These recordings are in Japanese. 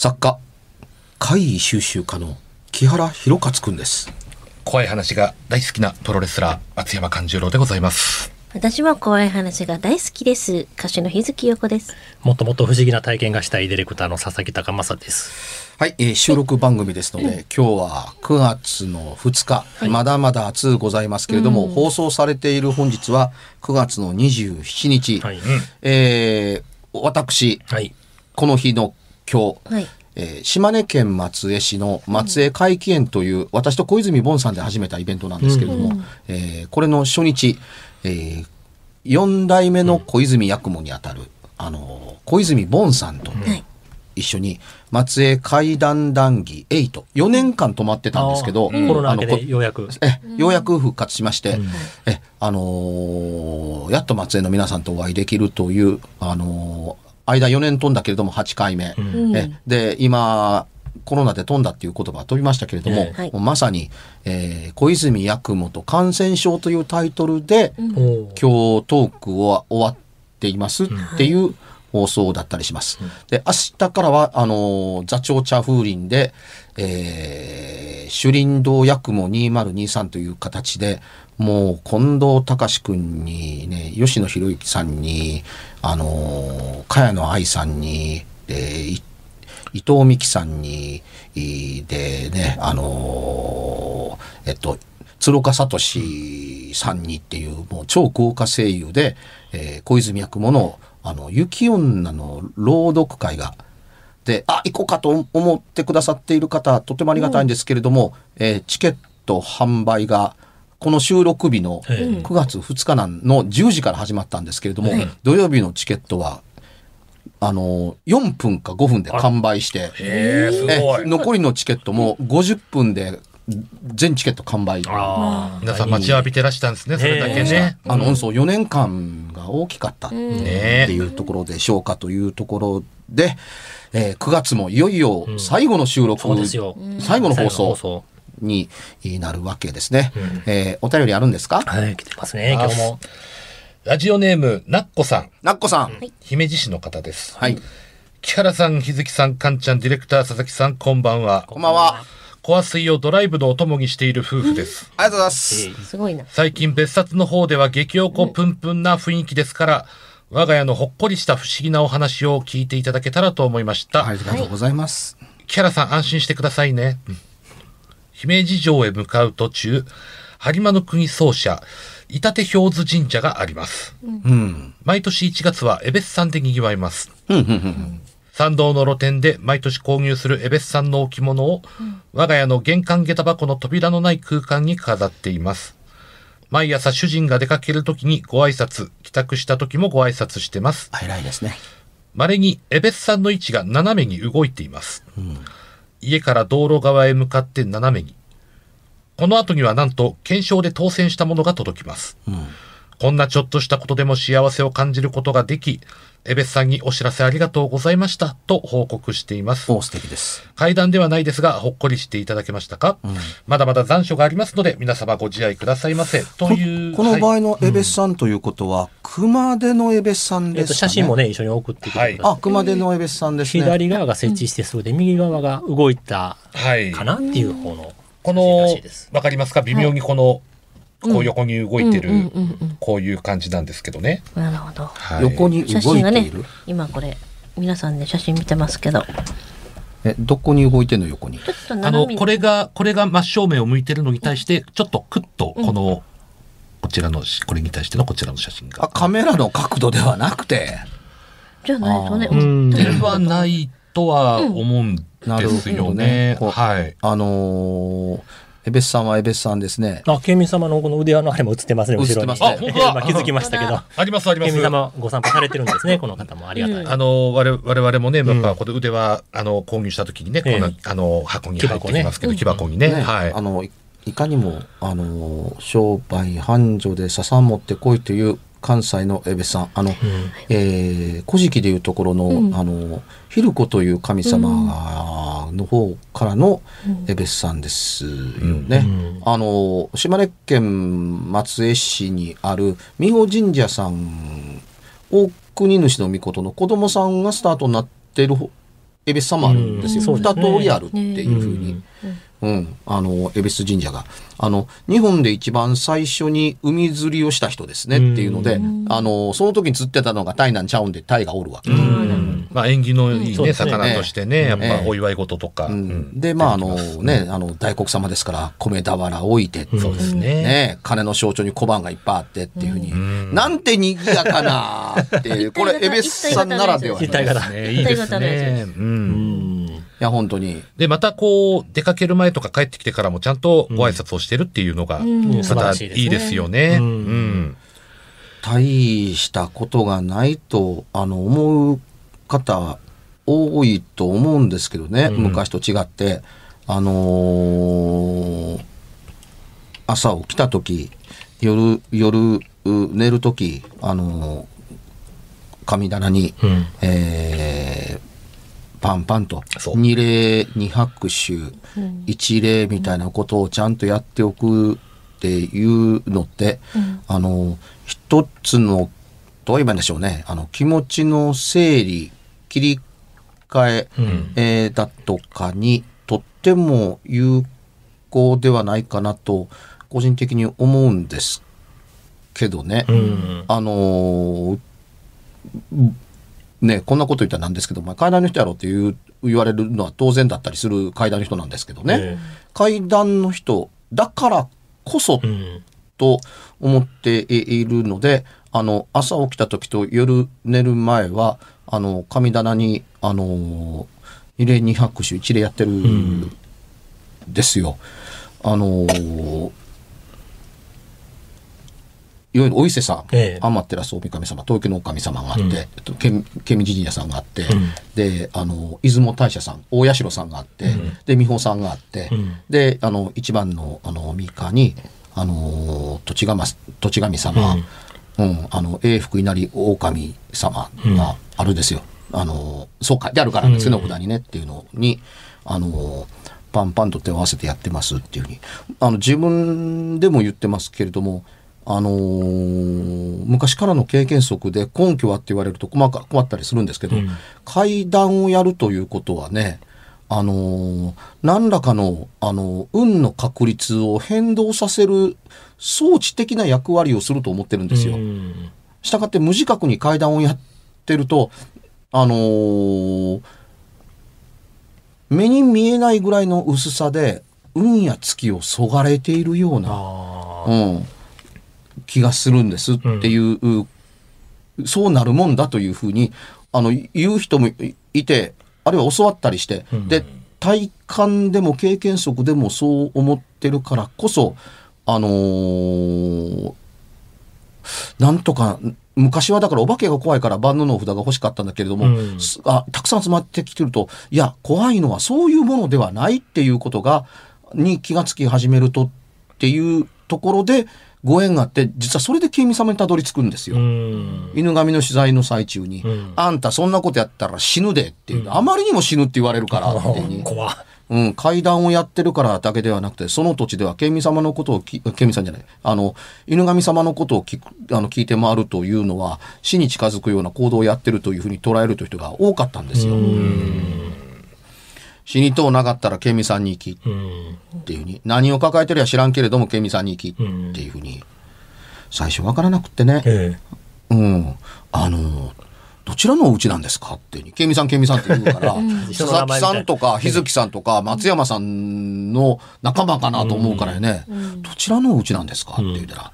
作家、怪異収集家の木原博勝くんです。怖い話が大好きなプロレスラー、松山勘十郎でございます。私も怖い話が大好きです。歌手の日月陽子です。もっともっと不思議な体験がしたいディレクターの佐々木隆正です。はい、えー収録番組ですので、今日は9月の2日、まだまだ暑うございますけれども、放送されている本日は9月の27日、はい。えー私、はい。この日の今日、はい。えー島根県松江市の松江会期園という、私と小泉ボンさんで始めたイベントなんですけれども、えーこれの初日、えー、4代目の小泉八雲にあたる、あのー小泉ボンさんとはい。一緒に松江会談談義8、4年間泊まってたんですけど、コロナ明けようやく。えようやく復活しまして、えあのーやっと松江の皆さんとお会いできるという、あのー間4年飛んだけれども8回目、ん。えで今コロナで飛んだっていう言葉が飛びましたけれども、もうまさに、えー小泉八雲と感染症というタイトルで、おー今日トークは終わっていますっていう放送だったりします。で、明日からは、あのー座長茶風林で、えー、首林堂八雲2023という形で、もう近藤隆君にね、吉野博之さんに、あのー、茅野愛さんに、で、い伊藤美樹さんに、でね、あのえっと、鶴岡聡さんにっていう、もう超豪華声優で、えー小泉八雲の、あの、雪女の朗読会が、で、あ、行こうかと思ってくださっている方、とてもありがたいんですけれども、えーチケット販売が、この収録日のええ。9月2日なんの10時から始まったんですけれども、はい。土曜日のチケットは、あの、4分か5分で完売して、へえ。残りのチケットも50分で全チケット完売。ああ。皆さん待ちわびてらしたんですね、それだけね。の、そう、4年間が大きかったってねいうところでしょうかというところで、え。ー9月もいよいよ最後の収録、そうですよ。最後の放送になるわけですね。えーお便りあるんですか？はい、来てますね、今日も。ラジオネーム、なっこさん、なっこさん。姫路市の方です。はい。木原さん、日月さん、かんちゃん、ディレクター、佐々木さん、こんばんは。こんばんは。コア水をドライブのお供にしている夫婦です。ありがとうございます。すごいな。最近別冊の方では激おこぷんぷんな雰囲気ですから、我が家のほっこりした不思議なお話を聞いていただけたらと思いました。ありがとうございます。木原さん安心してくださいね。うん姫路城へ向かう途中、播磨の国奏者、板手氷津神社があります。うん。毎年1月は江別山で賑わいます。うん、うん、うん。参道の露店で毎年購入する江別山の置物を、我が家の玄関下駄箱の扉のない空間に飾っています。毎朝主人が出かける時にご挨拶、帰宅した時もご挨拶してます。あ偉いですね。稀に江別山の位置が斜めに動いています。家から道路側へ向かって斜めに。この後にはなんと検証で当選したものが届きます。こんなちょっとしたことでも幸せを感じることができ、江別さんにお知らせありがとうございましたと報告しています。お素敵です。階段ではないですが、ほっこりしていただけましたか、まだまだ残暑がありますので、皆様ご自愛くださいませ。という。この場はい合のエベスさんということは、熊手のエベスさんえっと、ですかね。写真もね、一緒に送ってきてください。あ、熊手のエベスさんですね。左側が設置してそうで、右側が動いたはい。かなっていう方のこのわかりますか？微妙にこの、こう横に動いてる、うんうんうんうんこういう感じなんですけどね。なるほど。はい横に写真がね動いている？、今これ、皆さんで写真見てますけど、え、どこに動いてんの？横に。あの、これが、これが真正面を向いてるのに対して、ちょっとクッと、この、こちらのし、これに対してのこちらの写真あ、が。カメラの角度ではなくて。じゃないとね、うんではないとは思うんなるですよほどね。ねこうはい。あのー、エベスさんはエベスさんですね。あ、県民様のこの腕輪のあれも映ってますね、後ろに。映ってますねあ本当だ 今気づきましたけど。ありますあります県民。様ご散歩されてるんですね、この方もありがたい。あの、我々もね、んやっぱこの腕は、あの、購入した時にね、こんなええ、あの、箱に入ってきますけど、木箱にね。ねはいあ。のいいかにもあの商売繁盛で笹持ってこいという関西のエベさんあの、えー古事記でいうところの,、あのヒルコという神様の方からのエベスさんですよね。あの島根県松江市にある美保神社さん大国主の御事の子供さんがスタートになっている方恵比寿さんもあるんですよ。二、うんそうですね通りあるっていうふうに。うん、あの、恵比寿神社が。あの、日本で一番最初に海釣りをした人ですねっていうので、あの、その時に釣ってたのがタイなんちゃうんで、タイがおるわけ。うんまあ縁起のいいね、魚としてね、やっええ。ぱお祝い事とか。ううん。ん、で、まあ、あのね、あの、大黒様ですから、米俵置いて、そうですね。ね、金の象徴に小判がいっぱいあってっていうふうに、なんて賑やかなっていう、これ、エベスさんならでは。の。一体型。ねいいですね。うん。うん。いや、本当に。で、またこう、出かける前とか帰ってきてからもちゃんとご挨拶をしてるっていうのが、ん。素晴またいらしいですね。いですよね。ううんん。大したことがないと、あの、思う方、多いと思うんですけどね、昔と違って、あのー朝起きた時、夜、夜、う寝る時、あのー神棚に、うん。えーパンパンと二礼二拍手一礼みたいなことをちゃんとやっておくっていうのって、あの一つのどう言えばいいんでしょうね。あの気持ちの整理切り替えうんえーだとかにとっても有効ではないかなと個人的に思うんですけどね。うん。あのーね、こんなこと言ったらなんですけど、まあ、階段の人やろっていう言われるのは当然だったりする階段の人なんですけどね、え階段の人だからこそうん。と思っているので、あの、朝起きた時と夜寝る前は、あの、神棚に、あの、二礼二拍手一礼やってるん。ですよ。あの、いわゆるお伊勢さん、ええ。天照大神様、東京の神様があって、えっと県県民神社さんがあって、で、あの、出雲大社さん、大社さんがあって、で、美穂さんがあって、うん。で、あの、一番の、あの、三日に、あの、土地神、土地神様、うん、あの、永福稲荷狼様があるですよ。あの、そう書いてあるからね、背の札にねっていうのに、あの、パンパンと手を合わせてやってますっていうふうに、あの、自分でも言ってますけれども、あのー昔からの経験則で根拠はって言われると困か困ったりするんですけど、階段をやるということはね、あのー何らかの、あの運の確率を変動させる装置的な役割をすると思ってるんですよ。うん。したがって無自覚に階段をやってると、あのー目に見えないぐらいの薄さで、運や月をそがれているような、あうん、気がするんですっていう、そうなるもんだというふうに、あの、言う人もいいて、あるいは教わったりして、で、体感でも経験則でもそう思ってるからこそ、あのーなんとか、昔はだからお化けが怖いから万能の札が欲しかったんだけれども、うん。すあたくさん集まってきてると、いや、怖いのはそういうものではないっていうことが、に気がつき始めるとっていうところで、ご縁があって、実はそれでケイミ様にたどり着くんですーよ。うん。犬神の取材の最中に、うんあんたそんなことやったら死ぬでっていう、あまりにも死ぬって言われるからって 怖っうん、階段をやってるからだけではなくて、その土地では、県民様のことをき、県民さんじゃない、あの、犬神様のことを聞く、あの、聞いて回るというのは、死に近づくような行動をやってるというふうに捉えるという人が多かったんですよ。死にとうなかったら県民さんに行きうん。っていうふうに、何を抱えてるや知らんけれども県民さんに行きっていうふうに、最初わからなくってね、えうん、あの、どちらのお家なんですかっていうに、ケミさん、ケミさんって言うから、佐々木さんとか、日月さんとか、松山さんの仲間かなと思うからね、どちらのお家なんですかって言うたら、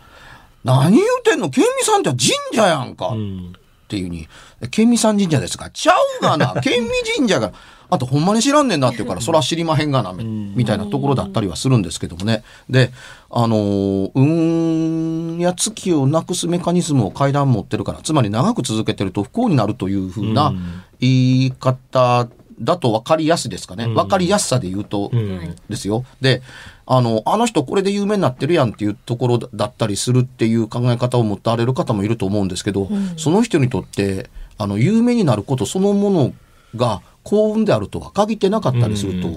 何言うてんの？ケミさんって神社やんか、えうん。っていうに、ケミさん神社ですかちゃうがな、ケミ神社が、あとほんまに知らんねんなって言うから、そら知りまへんがな、みみたいなところだったりはするんですけどもね。で、あのー運や月をなくすメカニズムを階段持ってるから、つまり長く続けてると不幸になるというふうな言い方だと分かりやすいですかね。分かりやすさで言うと、んですよ。で、あの、あの人これで有名になってるやんっていうところだったりするっていう考え方を持ってられる方もいると思うんですけど、その人にとって、あの、有名になることそのものが幸運であるとは限ってなかったりすると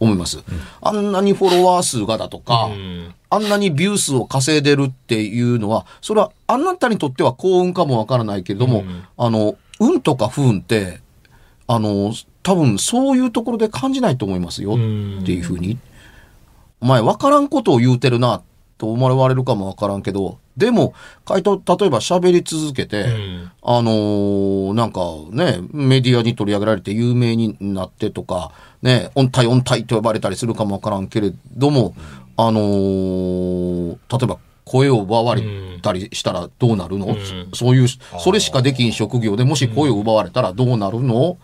思います。あんなにフォロワー数がだとか、うん。あんなにビュー数を稼いでるっていうのは、それはあなたにとっては幸運かもわからないけれども、あの、運とか不運って、あの、多分そういうところで感じないと思いますよっていうふうに。お前分からんことを言うてるなと思われるかも分からんけど、でも、回答、例えば喋り続けて、うん。あのーなんかね、メディアに取り上げられて有名になってとか、ね、音体音体と呼ばれたりするかもわからんけれども、あのー例えば声を奪われたりしたらどうなるの、そそういう、それしかできん職業でもし声を奪われたらどうなるの？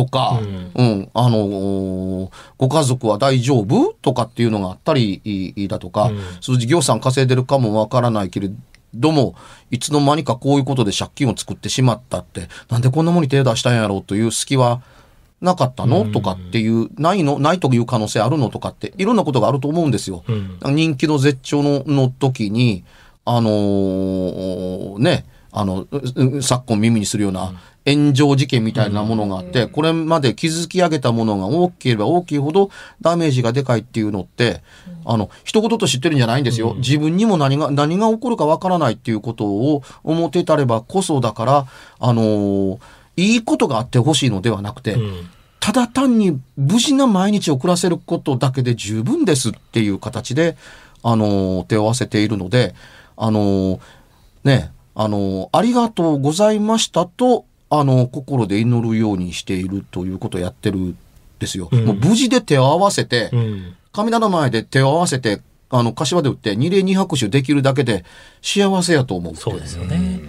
とか、うん、あのーご家族は大丈夫とかっていうのがあったりいだとか、数字業さん稼いでるかもわからないけれども、いつの間にかこういうことで借金を作ってしまったって、なんでこんなものに手を出したんやろうという隙はなかったのとかっていう、ないのないという可能性あるのとかって、いろんなことがあると思うんですよ。人気の絶頂のの時に、あのーね、あの、昨今耳にするような炎上事件みたいなものがあって、これまで築き上げたものが大きければ大きいほどダメージがでかいっていうのって、あの、一言と知ってるんじゃないんですよ。自分にも何が、何が起こるかわからないっていうことを思ってたればこそだから、あのーいいことがあってほしいのではなくて、ただ単に無事な毎日を暮らせることだけで十分ですっていう形で、あのー手を合わせているので、あのーね、あのーありがとうございましたと、あのー心で祈るようにしているということをやってるんですよ。もう無事で手を合わせて、うん。神棚前で手を合わせて、あの、柏で打って二礼二拍手できるだけで幸せやと思う。そうですよね。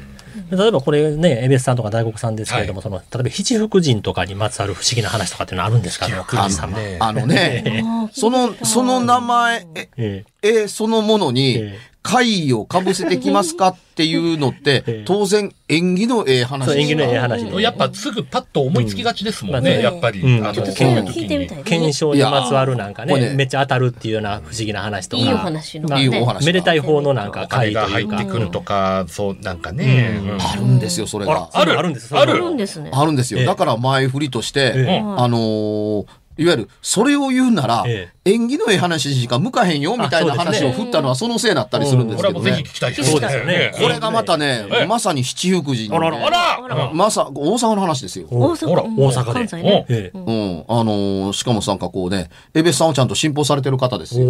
例えばこれね、エベスさんとか大黒さんですけれども、その、例えば七福神とかにまつわる不思議な話とかっていうのはあるんですかあの、クリス様。えあのね、その、その名前、ええ絵そのものにええ、貝をかぶせてきますかっていうのって ええ、当然縁起のええ話そう、縁起のええ話で。やっぱすぐパッと思いつきがちですもんうんね、やっぱり。うんあの。検証にまつわるなんかね、めっちゃ当たるっていうような不思議な話とか。いいお話のまあいいお話めでたい方のなんか会が入って。くるとか、そう、なんかね。あるんですよ、それが。あるあるんですあるあるんですね。あるんですよ。ええだから前振りとして、ええあのーいわゆる、それを言うなら、え縁起のええ話しか向かへんよ、みたいな話を振ったのはそのせいだったりするんですけどね。これはもうぜひ聞。きたいですそうですよね。これがまたねええ、まさに七福神のね、あらら。あらら。まさ、大阪の話ですよ。大阪、ほらうん。大阪で。関西ね。ええうん。あのーしかもなんかこうね、エベスさんをちゃんと信奉されてる方ですよ。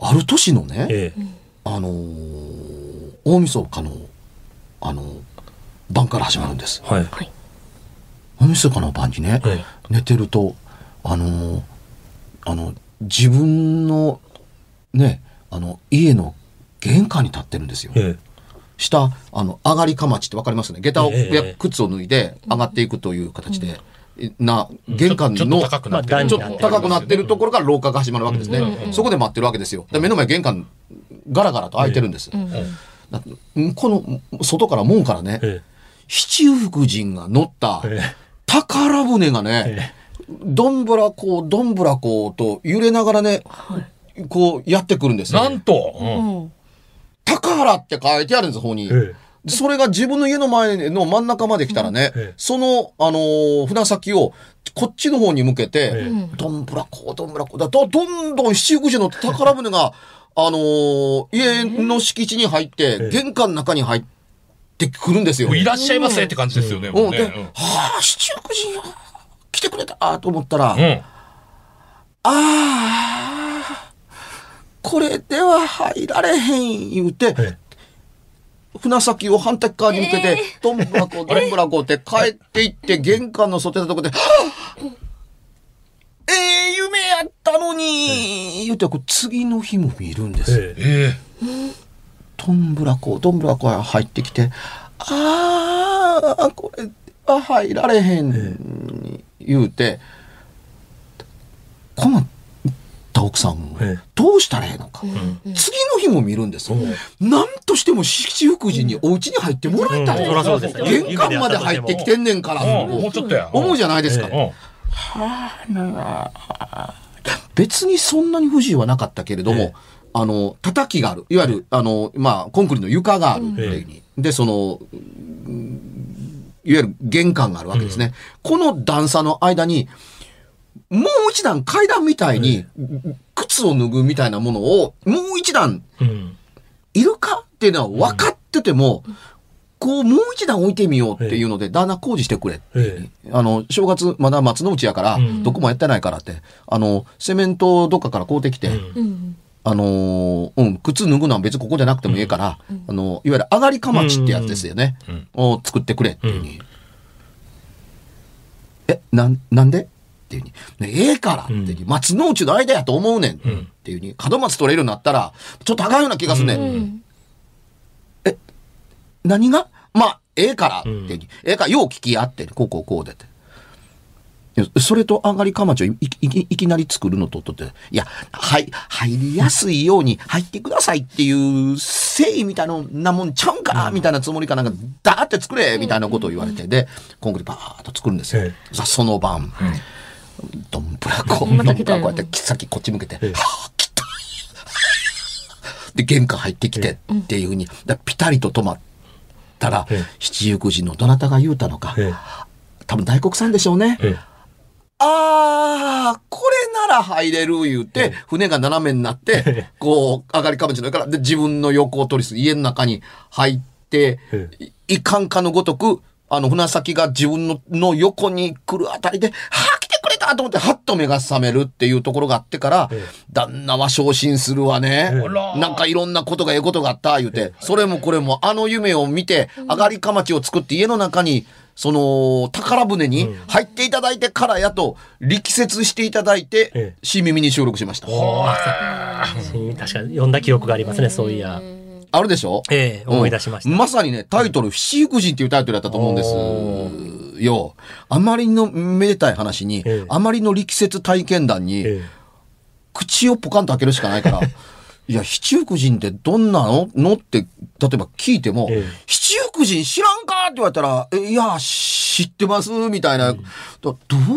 ある年のね、ええ。あのー大晦日の、あのー晩から始まるんです。はい。はい。大晦日の晩にね、え寝てると、あのーあの、自分の、ね、あの、家の玄関に立ってるんですよ。ええ下、あの、上がりかまちってわかりますね。下駄を、え靴を脱いで上がっていくという形で、な、玄関ちょっとの、高くなってるちょっと高くなってるところから廊下が始まるわけですね。そこで待ってるわけですよ。で目の前玄関、ガラガラと開いてるんです。だこの、外から門からね、え七福神が乗ったえ宝船がね、どんぶらこう、どんぶらこうと揺れながらね、こうやってくるんですよ。なんと、うん。うん。高原って書いてあるんです、方に。ええ。でそれが自分の家の前の真ん中まで来たらね、ええ。その、あのー船先をこっちの方に向けて、えどんぶらこう、どんぶらこうだどどんどん七福神の宝船が、あのー家の敷地に入って、え玄関の中に入ってくるんですよ。いらっしゃいませって感じですよね。もうん、で、うねはあ、七福神よ来てくれた。と思ったら、うん。うんああ、これでは入られへん言うて、え船先を反対側に向けて、どんぶらこ、どんぶらこって帰っていって、玄関の外出たとこで、はあええ夢やったのに言うて、こう次の日も見るんです。ええ。えどんぶらこ、どんぶらこが入ってきて、ああ、これは入られへん、言うて、困った奥さん、ええ。どうしたらええのか。次の日も見るんです。なんとしても七福神にお家に入ってもらいたい。玄関まで入ってきてんねんから、えうん。もうちょっとや。思うじゃないですか。うん。別にそんなに不自由はなかったけれども、ええあの、叩きがある。いわゆる、あの、まあ、コンクリの床があるっていうふうに。で、その、うんいわゆる玄関があるわけですね。この段差の間に、もう一段階段みたいに、靴を脱ぐみたいなものを、もう一段うん。いるかっていうのは分かってても、こうもう一段置いてみようっていうので、旦那工事してくれってえあの、正月まだ松の内やから、うんどこもやってないからって、あの、セメントどっかから買うてきて、うんうん。あのーうん、靴脱ぐのは別にここじゃなくてもいいから、あの、いわゆる上がりかまちってやつですよね。うんを作ってくれっていうふうに。え、なん、なんでっていうに。ねええからっていうに、松の内の間やと思うねんっていうに、門松取れるようになったら、ちょっとあかんような気がするねん。うん。何が？まあ、ええからっていうに、うんええから、よう聞き合って、こうこうこうでって。それと上がりかまちをいいいいきなり作るのととって、いや、はい、入りやすいように入ってくださいっていう誠意みたいななもんちゃうんかな、みたいなつもりかなんか、だーって作れみたいなことを言われて、で、コンクリバーっと作るんですよ。その晩、どんぶらこ、また来たよ。どんぶらこうやって先こっち向けて、ええ。はあ、来た。で、玄関入ってきてっていうふうに、でピタリと止まったら、ええ。七福神のどなたが言うたのか、え多分大黒さんでしょうね。ええあー、これなら入れる言うて、船が斜めになって、こう、上がりかまちの上から、で、自分の横を取りすぎ、家の中に入ってえ、いいかんかのごとく、あの、船先が自分のの横に来るあたりで、はあ、来てくれたと思って、はっと目が覚めるっていうところがあってからええ、旦那は昇進するわね。ええなんかいろんなことがええことがあった、言うて、それもこれもあの夢を見て、上がりかまちを作って家の中に、その、宝船に入っていただいてからやと、力説していただいええ。て、新耳に収録しました。う。ん確かに読んだ記憶がありますね、そういや。あるでしょ？ええ思い出しました。うんまさにね、タイトル、七福神っていうタイトルだったと思うんですよ。あまりのめでたい話に、ええ。あまりの力説体験談に、え口をポカンと開けるしかないから、いや、七福神ってどんなの？のって、例えば聞いても、え知らんか？って言われたら、えいや、知ってます？みたいな。だど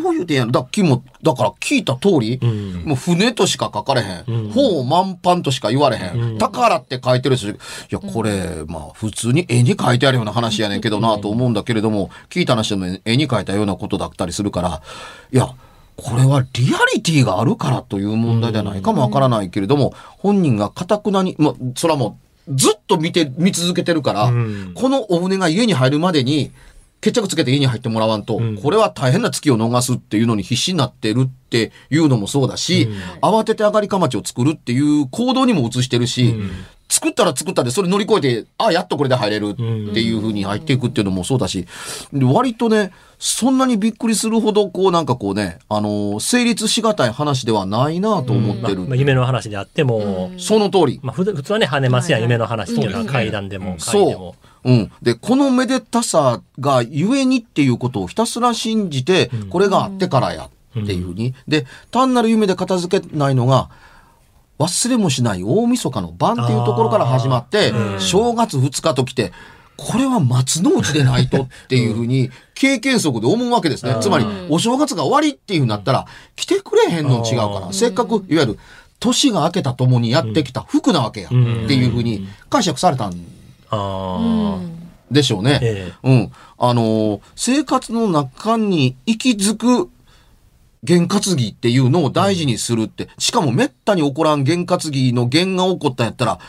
ういう点やの？だ君も、だから聞いた通り、ん。もう船としか書かれへん。うん。方満帆としか言われへん。うん。宝って書いてるし、いや、これ、まあ、普通に絵に書いてあるような話やねんけどなと思うんだけれども、聞いた話でも絵に書いたようなことだったりするから、いや、これはリアリティがあるからという問題じゃないかもわからないけれども、本人がかたくなに、まあ、それはもう、ずっと見て、見続けてるから、うん。このお船が家に入るまでに、決着つけて家に入ってもらわんと、うん。これは大変な月を逃すっていうのに必死になってるっていうのもそうだし、慌てて上がりかまちを作るっていう行動にも移してるし、ん作ったら作ったでそれ乗り越えて、あ、やっとこれで入れるっていう風に入っていくっていうのもそうだし、で割とね、そんなにびっくりするほど、こうなんかこうね、あのー成立しがたい話ではないなと思ってる。まあまあ夢の話であっても、その通り。まあ、ふ普通はね、跳ねますや夢の話っていうのは階段でも階でそも。う。うん。で、このめでたさがゆえにっていうことをひたすら信じて、これがあってからやっていうふうに。で、単なる夢で片付けないのが、忘れもしない大晦日の晩っていうところから始まって、正月2日と来て、これは松の内でないとっていうふうに、経験則で思うわけですね。つまり、お正月が終わりっていうふうになったら、来てくれへんの違うから、せっかく、いわゆる、年が明けたともにやってきた服なわけや。っていうふうに解釈されたんでしょうね。えうん。あのー生活の中に息づく験担ぎっていうのを大事にするって、しかもめったに起こらん験担ぎの験が起こったんやったら、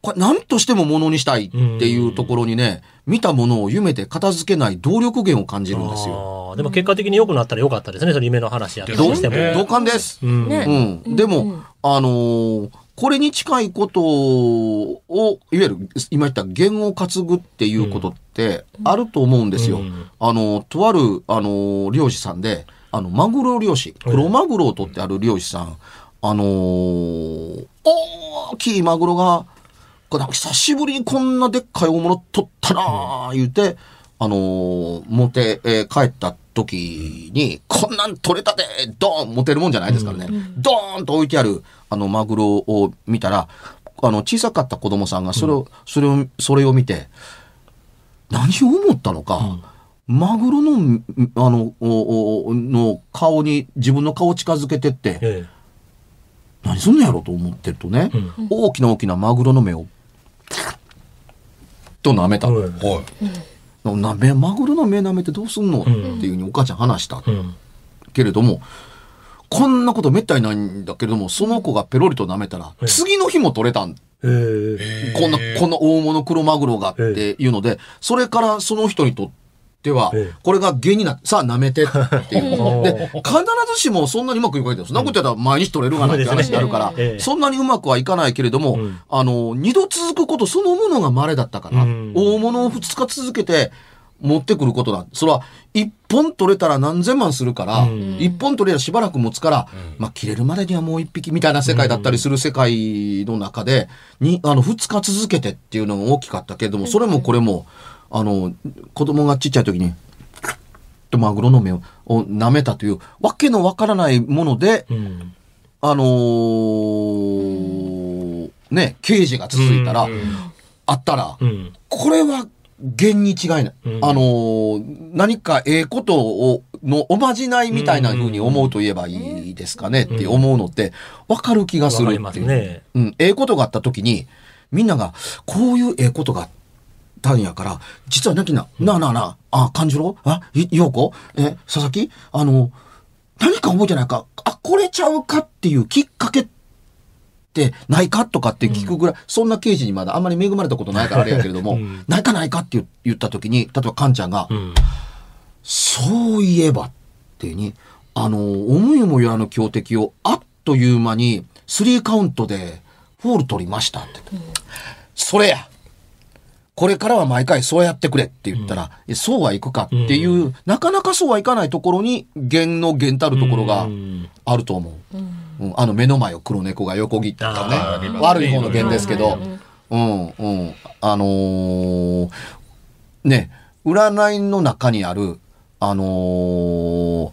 これ何としてもものにしたいっていうところにね、見たものを夢で片付けない動力源を感じるんですよ。でも結果的に良くなったら良かったですね、それ夢の話やったどとしても。同感です。うんねうん。でも、あのーこれに近いことを、いわゆる、今言った言を担ぐっていうことってあると思うんですよ。うんあの、とある、あの、漁師さんで、あの、マグロ漁師、黒マグロを取ってある漁師さん、あのー大きいマグロが、久しぶりにこんなでっかい大物取ったなあ言うて、あのー持って、えー帰った時に、こんなん取れたで、ドーン持てるもんじゃないですからね。ドーンと置いてある、あの、マグロを見たら、あの、小さかった子供さんがそれを、それを、それを見て、何を思ったのか、マグロの、んあの、おおの顔に、自分の顔を近づけてって、え何すんのやろと思ってるとね、大きな大きなマグロの目を、と舐めた。うんはい。なめマグロの目舐めてどうすんの、っていうふうにお母ちゃん話した。えうん。けれども、こんなことめったにないんだけれども、その子がペロリと舐めたら、次の日も取れたん。こんな、こんな大物黒マグロがっていうので、それからその人にとってはええ、これが芸になって、さあ舐めてっていう。で、必ずしもそんなにうまくいかないんだよ。そん。なことやったら毎日取れるがなって話になるからええ、そんなにうまくはいかないけれどもうん、あの、二度続くことそのものが稀だったから、うん。大物を二日続けて持ってくることだ。それは、一本取れたら何千万するからうん、一本取れたらしばらく持つから、まあ、切れるまでにはもう一匹みたいな世界だったりする世界の中で、に、あの、二日続けてっていうのが大きかったけれども、それもこれも、あの、子供がちっちゃい時に、とマグロの目をを舐めたという、わけのわからないもので、うん。あのーね、刑事が続いたら、うんあったら、うん。これは、厳に違いない。うんあのー何かええことを、のおまじないみたいな風に思うと言えばいいですかねって思うのって、わかる気がするっていう。すね。うん、ええことがあった時に、みんなが、こういうええことがあったんやから、実はなきな、なあなあなあ、あ、勘次郎あ、い、ようこえ、佐々木？あの、何か覚えてないか？あ、これちゃうかっていうきっかけってないかとかって聞くぐらい、そんな刑事にまだあんまり恵まれたことないからあれやけれども、うん。ないかないかって言言った時に、例えばカンちゃんが、うん。そういえばっていうに、あの、思いもよらぬ強敵をあっという間にスリーカウントでフォール取りましたって。それやこれからは毎回そうやってくれって言ったら、えそうはいくかっていう、なかなかそうはいかないところに、弦の弦たるところがうん。あると思う。うん。あの目の前を黒猫が横切ったね。悪い方の弦ですけど、うん、うん。あのーね、占いの中にある、あのー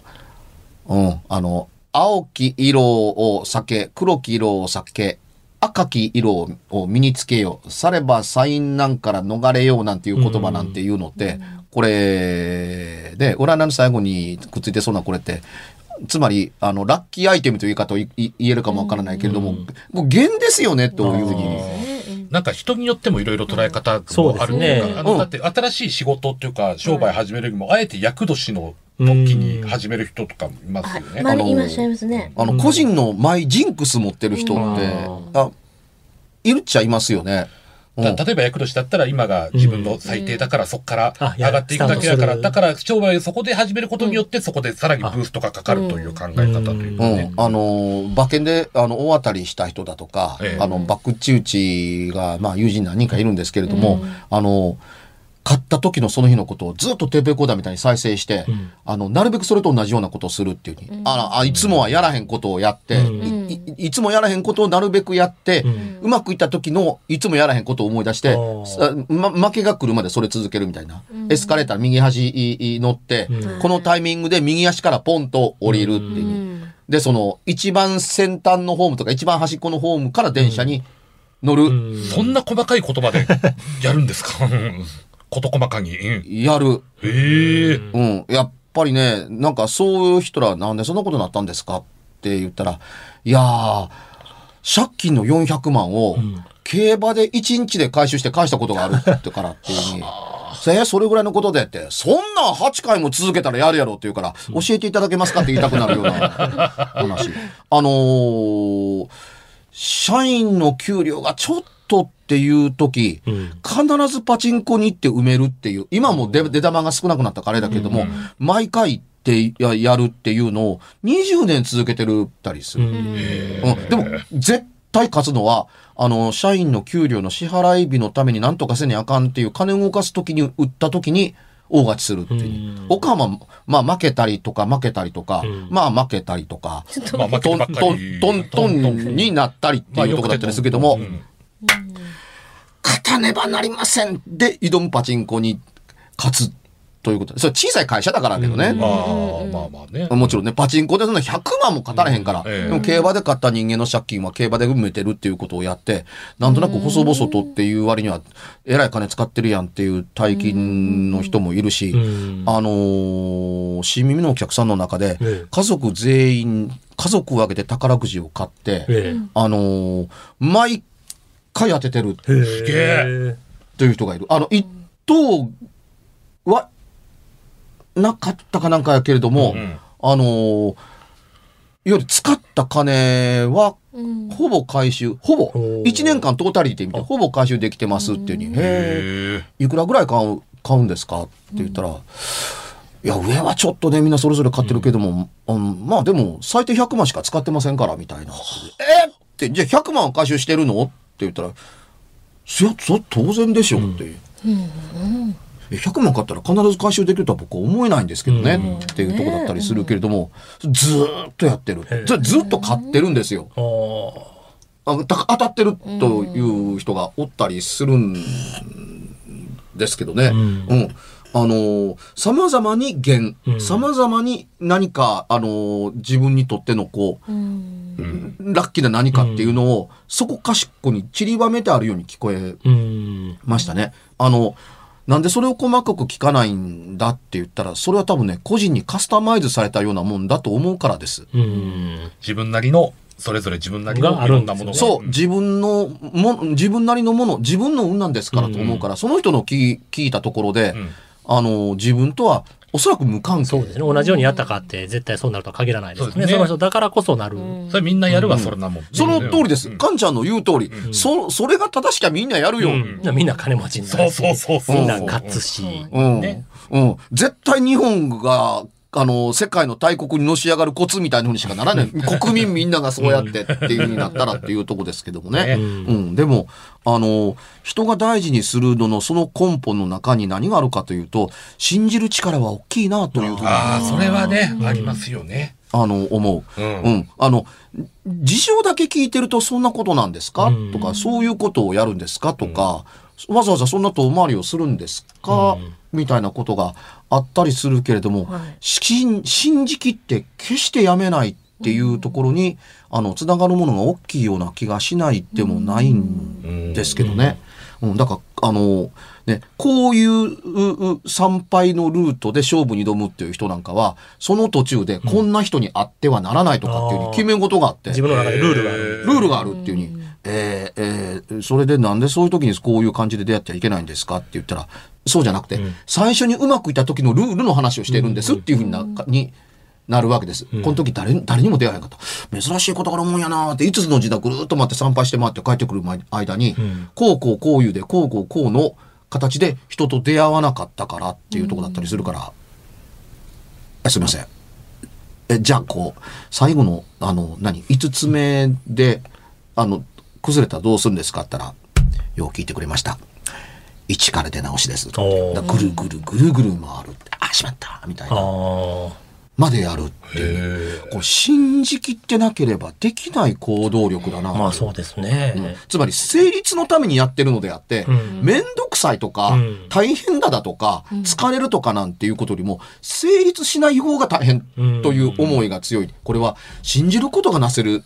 うん、あの、青き色を避け、黒き色を避け、赤き色を身につけよう。されば災難から逃れようなんていう言葉なんていうのって、これ、で、占いの最後にくっついてそうなこれって、つまり、あの、ラッキーアイテムという言い方を言えるかもわからないけれども、もう弦ですよね、というふうに。なんか人によってもいろいろ捉え方もあるというか、ね。あの、だって新しい仕事っていうか、商売始めるよりも、あえて厄年の時に始める人とかもいますよね。まあ、いらっしゃいますね。あの、個人のマイジンクス持ってる人って、あ、いるっちゃいますよね。例えば厄年だったら今が自分の最低だからそこからあ上がっていくだけだから、だから商売をそこで始めることによってそこでさらにブーストがかかるという考え方というか。うん。ね。、あの、馬券で、あの、大当たりした人だとか、ええ。あの、バックチ打ちが、まあ、友人何人かいるんですけれども、あの、買った時のその日のことをずっとテープレコーダーみたいに再生して、ん。あの、なるべくそれと同じようなことをするっていうふうに、あのあ、いつもはやらへんことをやって、うん。いいいつもやらへんことをなるべくやって、うまくいった時のいつもやらへんことを思い出して、ま、負けが来るまでそれ続けるみたいな。エスカレーター右端に乗って、うん。このタイミングで右足からポンと降りるっていう。で、その、一番先端のホームとか一番端っこのホームから電車に乗る、そんな細かい言葉でやるんですか？事細かに。うんやる。へえ。うん。やっぱりね、なんかそういう人らなんでそんなことになったんですかって言ったら、いやー、借金の400万を競馬で1日で回収して返したことがあるってからっていうに。せやそれぐらいのことでって、そんなん8回も続けたらやるやろって言うから、教えていただけますか？って言いたくなるような話。あのー社員の給料がちょっとっていう時、うん。必ずパチンコに行って埋めるっていう、今も出出玉が少なくなったからあれだけども、毎回行ってややるっていうのを20年続けてるったりする。うん。でも、絶対勝つのは、あの、社員の給料の支払い日のために何とかせにあかんっていう金を動かす時に売った時に大勝ちするっていう。他はまあ、まあ負けたりとか負けたりとか、まあ負けたりとか、トントンり。トントンになったりっていうところだったりするけども、うん勝たねばなりません。で挑むパチンコに勝つということ。でそれ小さい会社だからだけどね。まあまあまあね。もちろんね、パチンコでそんな100万も勝たれへんから、うん。ええ。でも競馬で勝った人間の借金は競馬で埋めてるっていうことをやって、なんとなく細々とっていう割には、えらい金使ってるやんっていう大金の人もいるし、うん。あのー新耳のお客さんの中でええ、家族全員、家族を挙げて宝くじを買って、えあのー毎回当ててるえ。へげえ。という人がいる。あの、一等は、なかったかなんかやけれども、うんあのーゆる使った金はうん。ほぼ回収、ほぼ、おー。1年間トータリティ見て、ほぼ回収できてますっていうに、へえ、へいくらぐらい買う、買うんですか？って言ったら、いや、上はちょっとね、みんなそれぞれ買ってるけども、うん。まあでも、最低100万しか使ってませんから、みたいな。えって、じゃあ100万回収してるの？って言ったら、そや、そ当然でしょっていう。え100万買ったら必ず回収できるとは僕は思えないんですけどね、っていうとこだったりするけれども、ずーっとやってる。ずずっと買ってるんですよ。あた当たってるという人がおったりするんですけどね。うん。あの、様々に減、様々に何か、あの、自分にとってのこう、ラッキーな何かっていうのを、そこかしこに散りばめてあるように聞こえうん。ましたね。あの、なんでそれを細かく聞かないんだって言ったら、それは多分ね、個人にカスタマイズされたようなもんだと思うからです。うん。自分なりの、それぞれ自分なりのがあいろんなものが。そう、自分のも、自分なりのもの、自分の運なんですからと思うから、その人の聞聞いたところで、んあの、自分とはおそらく無関係。そうですね。同じようにやったかって絶対そうなるとは限らないですね。そねその人だからこそなる。それみんなやるわ、それなもん。その通りです。カンちゃんの言う通り、そ、それが正しきゃみんなやるよ。うんみんな金持ちになるし。そうそうそうそうみんな勝つし。うん。ねうん。絶対日本が、あの、世界の大国にのし上がるコツみたいなふうにしかならない。国民みんながそうやってっていうふうになったらっていうとこですけどもね。ねうん。でも、あの、人が大事にするののその根本の中に何があるかというと、信じる力は大きいなというふうに、ああ、それはね、ありますよね。あの、思う。うんうん。あの、事情だけ聞いてるとそんなことなんですか、うんとか、そういうことをやるんですか？とか、わざわざそんな遠回りをするんですか、みたいなことがあったりするけれども、はい。信信じきって決してやめないっていうところに、あの、つながるものが大きいような気がしないでもないんですけどね。うん、だから、あの、ね、こういううう参拝のルートで勝負に挑むっていう人なんかは、その途中でこんな人に会ってはならないとかっていう決め事があって、自分の中でルールがある。ルールがあるっていうふうに、えーえーそれでなんでそういう時にこういう感じで出会っちゃいけないんですかって言ったら、そうじゃなくて、最初にうまくいった時のルールの話をしてるんですっていうふうにな,、になるわけです。この時誰誰にも出会えなかった。珍しいことがあるもんやなーって、5つの時代ぐるーっと回って参拝して回って帰ってくる前間に、こうこうこういうで、こうこうこうの形で人と出会わなかったからっていうとこだったりするから、あすみません。え、じゃあこう、最後の、あの、何、5つ目で、あの、崩れたらどうするんですかって言ったら、よう聞いてくれました。一から出直しです。だおーからぐるぐるぐるぐる回るって、あ、しまったみたいな。あまでやるっていう。こう信じきってなければできない行動力だな。あ。まあそうですね。つまり成立のためにやってるのであって、んめんどくさいとか、うん大変だだとか、疲れるとかなんていうことよりも、成立しない方が大変という思いが強い。これは信じることがなせる、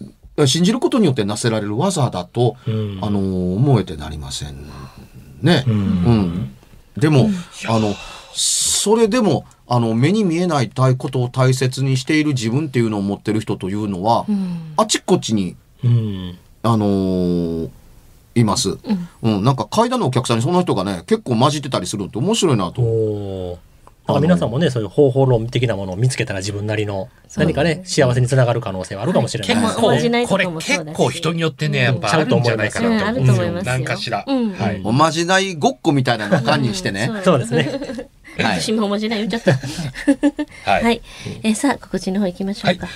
信じることによってなせられる技だと、うんあの、思えてなりませんね。うん。でも、あの、それでも、あの、目に見えないことを大切にしている自分っていうのを持ってる人というのは、あちこちにうん。あのーいます、うん。なんか階段のお客さんにその人がね、結構混じってたりするのって面白いなと。おーなんか皆さんもね、そういう方法論的なものを見つけたら自分なりの何かね、幸せにつながる可能性はあるかもしれない結構、これ結構人によってね、やっぱあるんじゃないかなって思うんですよ。うんあると思いますよなんかしら。うんはい。おまじないごっこみたいなのを管にしてね。そうですね。はい私も文字ない言っちゃった。はい はい。えーさあ、告知の方行きましょうか。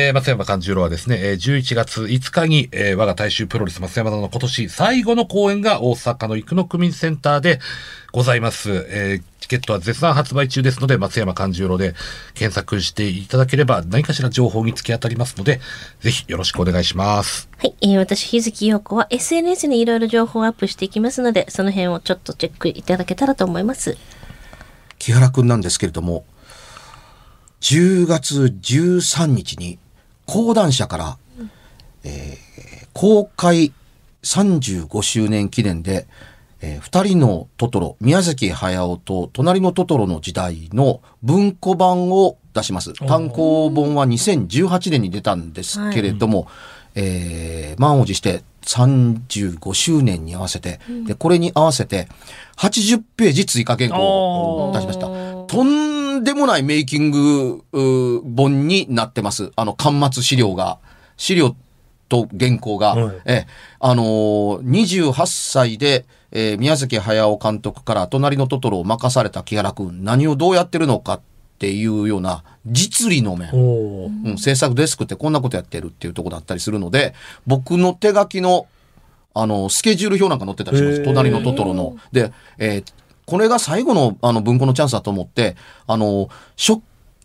えー松山勘十郎はですね、えー11月5日に、えー我が大衆プロレス松山田の今年最後の公演が大阪の生野区民センターでございます。えーチケットは絶賛発売中ですので、松山勘十郎で検索していただければ何かしら情報に突き当たりますので、ぜひよろしくお願いします。はい、えー私、日月陽子は SNS にいろいろ情報をアップしていきますので、その辺をちょっとチェックいただけたらと思います。木原くんなんですけれども、10月13日に講談社から、えー公開35周年記念で、えー二人のトトロ、宮崎駿と隣のトトロの時代の文庫版を出します。単行本は2018年に出たんですけれども、えー満を持して35周年に合わせて、で、これに合わせて80ページ追加原稿を出しました。とんんでもないメイキング本になってます。あの、巻末資料が。資料と原稿が。はいええ、あのー、28歳で、えー宮崎駿監督から隣のトトロを任された木原くん、何をどうやってるのかっていうような実利の面。うん、制作デスクってこんなことやってるっていうところだったりするので、僕の手書きの、あの、スケジュール表なんか載ってたりします。隣のトトロの。で、えーこれが最後の、あの、文庫のチャンスだと思って、あの、初、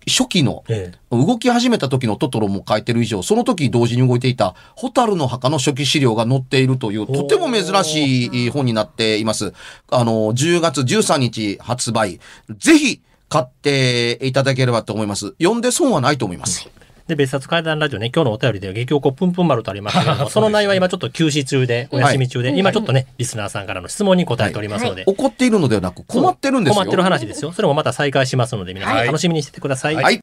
初期の、え動き始めた時のトトロも書いてる以上、その時同時に動いていた、ホタルの墓の初期資料が載っているという、とても珍しい本になっています。あの、10月13日発売。ぜひ、買っていただければと思います。読んで損はないと思います。えで、別冊怪談ラジオね、今日のお便りで、激おこぷんぷん丸とありましたけども、その内容は今ちょっと休止中で、お休み中で、今ちょっとね、リスナーさんからの質問に答えておりますので、怒っているのではなく困ってるんですよ。困ってる話ですよ。それもまた再開しますので、皆さん楽しみにしててください。はい。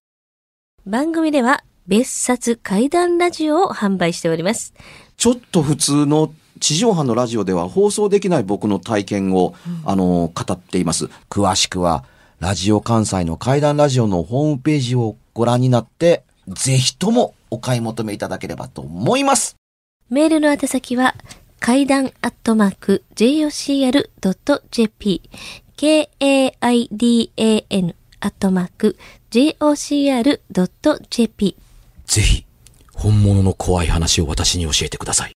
番組では別冊怪談ラジオを販売しております。ちょっと普通の地上波のラジオでは放送できない僕の体験を、あの、語っています。詳しくは、ラジオ関西の怪談ラジオのホームページをご覧になって、ぜひともお買い求めいただければと思います。メールの宛先は、階段アットマーク jocr.jp k-a-i-d-a-n アットマーク jocr.jp ぜひ、本物の怖い話を私に教えてください。